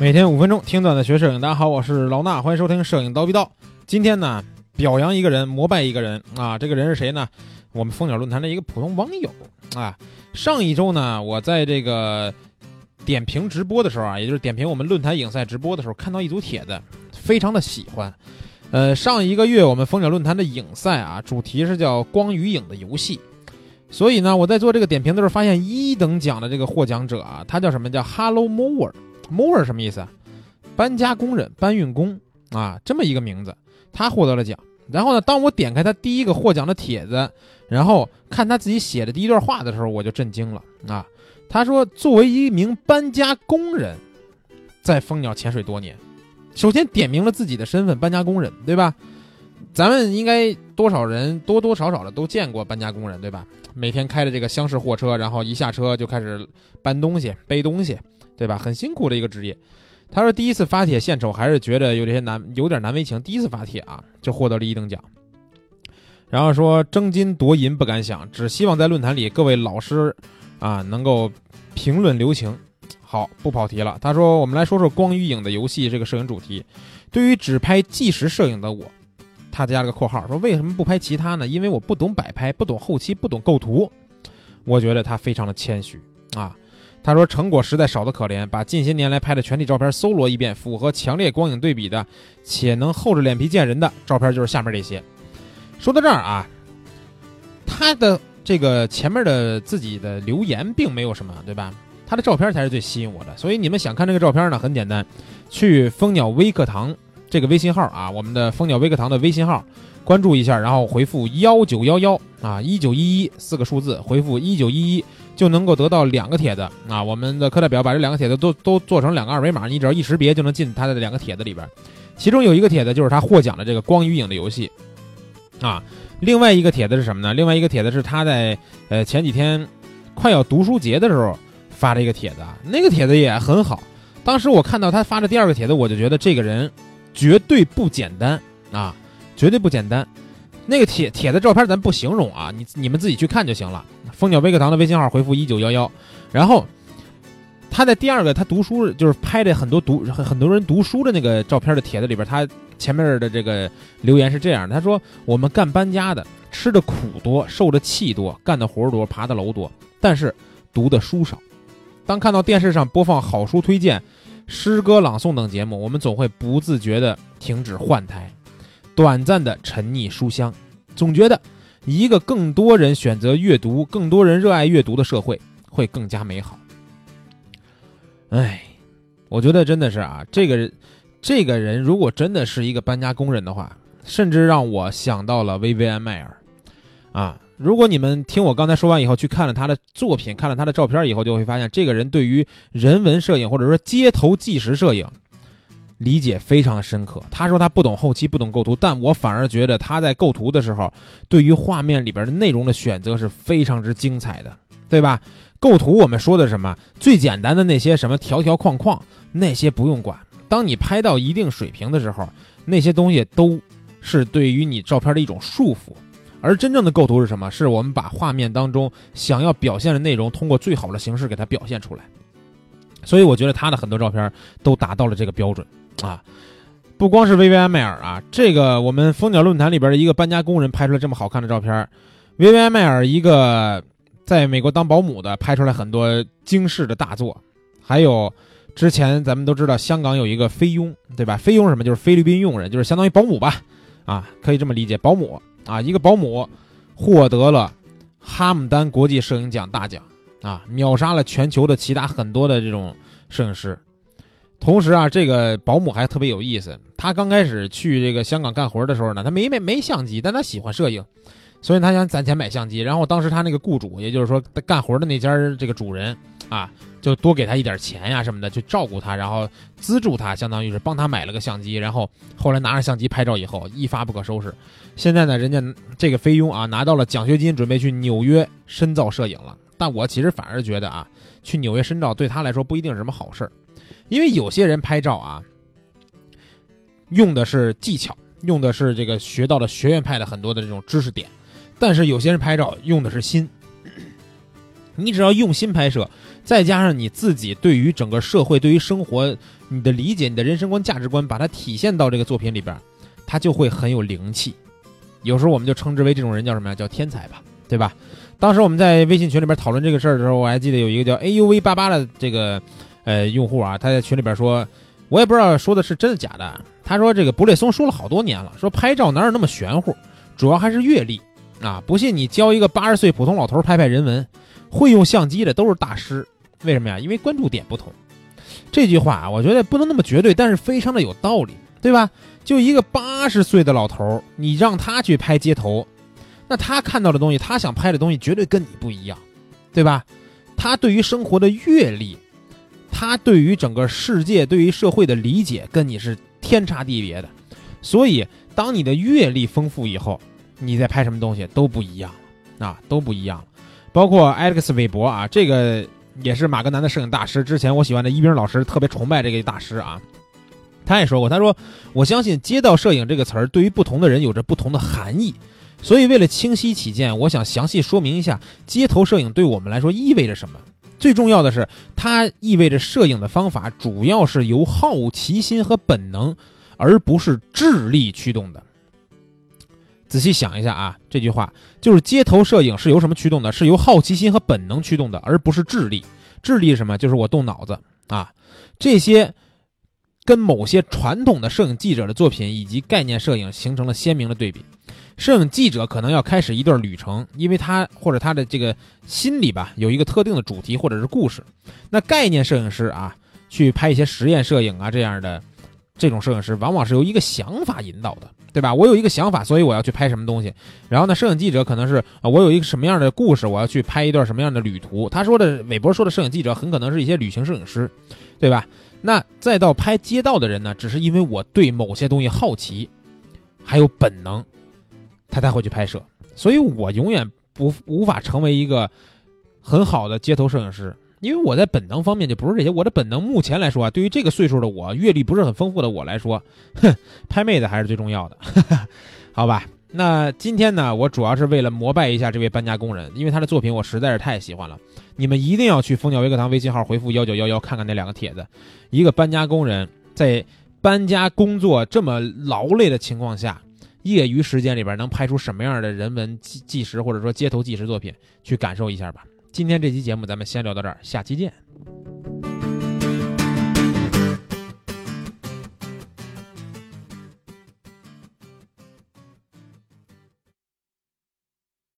每天五分钟听段子学摄影，大家好，我是老衲，欢迎收听《摄影刀逼刀》。今天呢，表扬一个人，膜拜一个人啊！这个人是谁呢？我们蜂鸟论坛的一个普通网友啊。上一周呢，我在这个点评直播的时候啊，也就是点评我们论坛影赛直播的时候，看到一组帖子，非常的喜欢。呃，上一个月我们蜂鸟论坛的影赛啊，主题是叫“光与影的游戏”，所以呢，我在做这个点评的时候，发现一等奖的这个获奖者啊，他叫什么叫 Hello Mower。Mower 什么意思啊？搬家工人、搬运工啊，这么一个名字，他获得了奖。然后呢，当我点开他第一个获奖的帖子，然后看他自己写的第一段话的时候，我就震惊了啊！他说，作为一名搬家工人，在蜂鸟潜水多年，首先点明了自己的身份——搬家工人，对吧？咱们应该多少人多多少少的都见过搬家工人，对吧？每天开着这个厢式货车，然后一下车就开始搬东西、背东西。对吧？很辛苦的一个职业。他说第一次发帖献丑，还是觉得有这些难，有点难为情。第一次发帖啊，就获得了一等奖。然后说争金夺银不敢想，只希望在论坛里各位老师啊能够评论留情。好，不跑题了。他说我们来说说光与影的游戏这个摄影主题。对于只拍纪实摄影的我，他加了个括号说为什么不拍其他呢？因为我不懂摆拍，不懂后期，不懂构图。我觉得他非常的谦虚啊。他说：“成果实在少得可怜，把近些年来拍的全体照片搜罗一遍，符合强烈光影对比的，且能厚着脸皮见人的照片，就是下面这些。”说到这儿啊，他的这个前面的自己的留言并没有什么，对吧？他的照片才是最吸引我的。所以你们想看这个照片呢？很简单，去蜂鸟微课堂这个微信号啊，我们的蜂鸟微课堂的微信号，关注一下，然后回复幺九幺幺啊，一九一一四个数字，回复一九一一。就能够得到两个帖子啊！我们的课代表把这两个帖子都都做成两个二维码，你只要一识别就能进他的两个帖子里边。其中有一个帖子就是他获奖的这个光与影的游戏啊，另外一个帖子是什么呢？另外一个帖子是他在呃前几天快要读书节的时候发的一个帖子啊，那个帖子也很好。当时我看到他发的第二个帖子，我就觉得这个人绝对不简单啊，绝对不简单。那个帖帖的照片咱不形容啊，你你们自己去看就行了。蜂鸟微课堂的微信号回复一九幺幺，然后他在第二个他读书就是拍的很多读很多人读书的那个照片的帖子里边，他前面的这个留言是这样的：他说我们干搬家的吃的苦多，受的气多，干的活多，爬的楼多，但是读的书少。当看到电视上播放好书推荐、诗歌朗诵等节目，我们总会不自觉地停止换台。短暂的沉溺书香，总觉得一个更多人选择阅读、更多人热爱阅读的社会会更加美好。哎，我觉得真的是啊，这个人，这个人如果真的是一个搬家工人的话，甚至让我想到了薇薇安·迈尔。啊，如果你们听我刚才说完以后，去看了他的作品，看了他的照片以后，就会发现这个人对于人文摄影或者说街头纪实摄影。理解非常的深刻。他说他不懂后期，不懂构图，但我反而觉得他在构图的时候，对于画面里边的内容的选择是非常之精彩的，对吧？构图我们说的什么？最简单的那些什么条条框框，那些不用管。当你拍到一定水平的时候，那些东西都是对于你照片的一种束缚。而真正的构图是什么？是我们把画面当中想要表现的内容，通过最好的形式给它表现出来。所以我觉得他的很多照片都达到了这个标准。啊，不光是薇薇安·迈尔啊，这个我们蜂鸟论坛里边的一个搬家工人拍出来这么好看的照片，薇薇安·迈尔一个在美国当保姆的拍出来很多惊世的大作，还有之前咱们都知道香港有一个菲佣，对吧？菲佣什么就是菲律宾佣人，就是相当于保姆吧？啊，可以这么理解，保姆啊，一个保姆获得了哈姆丹国际摄影奖大奖啊，秒杀了全球的其他很多的这种摄影师。同时啊，这个保姆还特别有意思。他刚开始去这个香港干活的时候呢，他没没没相机，但他喜欢摄影，所以他想攒钱买相机。然后当时他那个雇主，也就是说干活的那家这个主人啊，就多给他一点钱呀什么的，去照顾他，然后资助他，相当于是帮他买了个相机。然后后来拿着相机拍照以后，一发不可收拾。现在呢，人家这个菲佣啊拿到了奖学金，准备去纽约深造摄影了。但我其实反而觉得啊，去纽约深造对他来说不一定是什么好事儿。因为有些人拍照啊，用的是技巧，用的是这个学到了学院派的很多的这种知识点，但是有些人拍照用的是心，你只要用心拍摄，再加上你自己对于整个社会、对于生活你的理解、你的人生观、价值观，把它体现到这个作品里边，它就会很有灵气。有时候我们就称之为这种人叫什么呀？叫天才吧，对吧？当时我们在微信群里边讨论这个事儿的时候，我还记得有一个叫 AUV 八八的这个呃用户啊，他在群里边说，我也不知道说的是真的假的。他说这个布列松说了好多年了，说拍照哪有那么玄乎，主要还是阅历啊！不信你教一个八十岁普通老头拍拍人文。会用相机的都是大师，为什么呀？因为关注点不同。这句话啊，我觉得不能那么绝对，但是非常的有道理，对吧？就一个八十岁的老头，你让他去拍街头，那他看到的东西，他想拍的东西，绝对跟你不一样，对吧？他对于生活的阅历，他对于整个世界、对于社会的理解，跟你是天差地别的。所以，当你的阅历丰富以后，你在拍什么东西都不一样了啊，都不一样了。包括 Alex 韦伯啊，这个也是马格南的摄影大师。之前我喜欢的一兵老师特别崇拜这个大师啊，他也说过，他说我相信街道摄影这个词儿对于不同的人有着不同的含义，所以为了清晰起见，我想详细说明一下街头摄影对我们来说意味着什么。最重要的是，它意味着摄影的方法主要是由好奇心和本能，而不是智力驱动的。仔细想一下啊，这句话就是街头摄影是由什么驱动的？是由好奇心和本能驱动的，而不是智力。智力是什么？就是我动脑子啊。这些跟某些传统的摄影记者的作品以及概念摄影形成了鲜明的对比。摄影记者可能要开始一段旅程，因为他或者他的这个心里吧有一个特定的主题或者是故事。那概念摄影师啊，去拍一些实验摄影啊这样的。这种摄影师往往是由一个想法引导的，对吧？我有一个想法，所以我要去拍什么东西。然后呢，摄影记者可能是啊，我有一个什么样的故事，我要去拍一段什么样的旅途。他说的韦伯说的摄影记者很可能是一些旅行摄影师，对吧？那再到拍街道的人呢，只是因为我对某些东西好奇，还有本能，他才会去拍摄。所以我永远不无法成为一个很好的街头摄影师。因为我在本能方面就不是这些，我的本能目前来说啊，对于这个岁数的我，阅历不是很丰富的我来说，哼，拍妹子还是最重要的，好吧？那今天呢，我主要是为了膜拜一下这位搬家工人，因为他的作品我实在是太喜欢了。你们一定要去蜂鸟微课堂微信号回复幺九幺幺看看那两个帖子，一个搬家工人在搬家工作这么劳累的情况下，业余时间里边能拍出什么样的人文纪纪实或者说街头纪实作品，去感受一下吧。今天这期节目咱们先聊到这儿，下期见。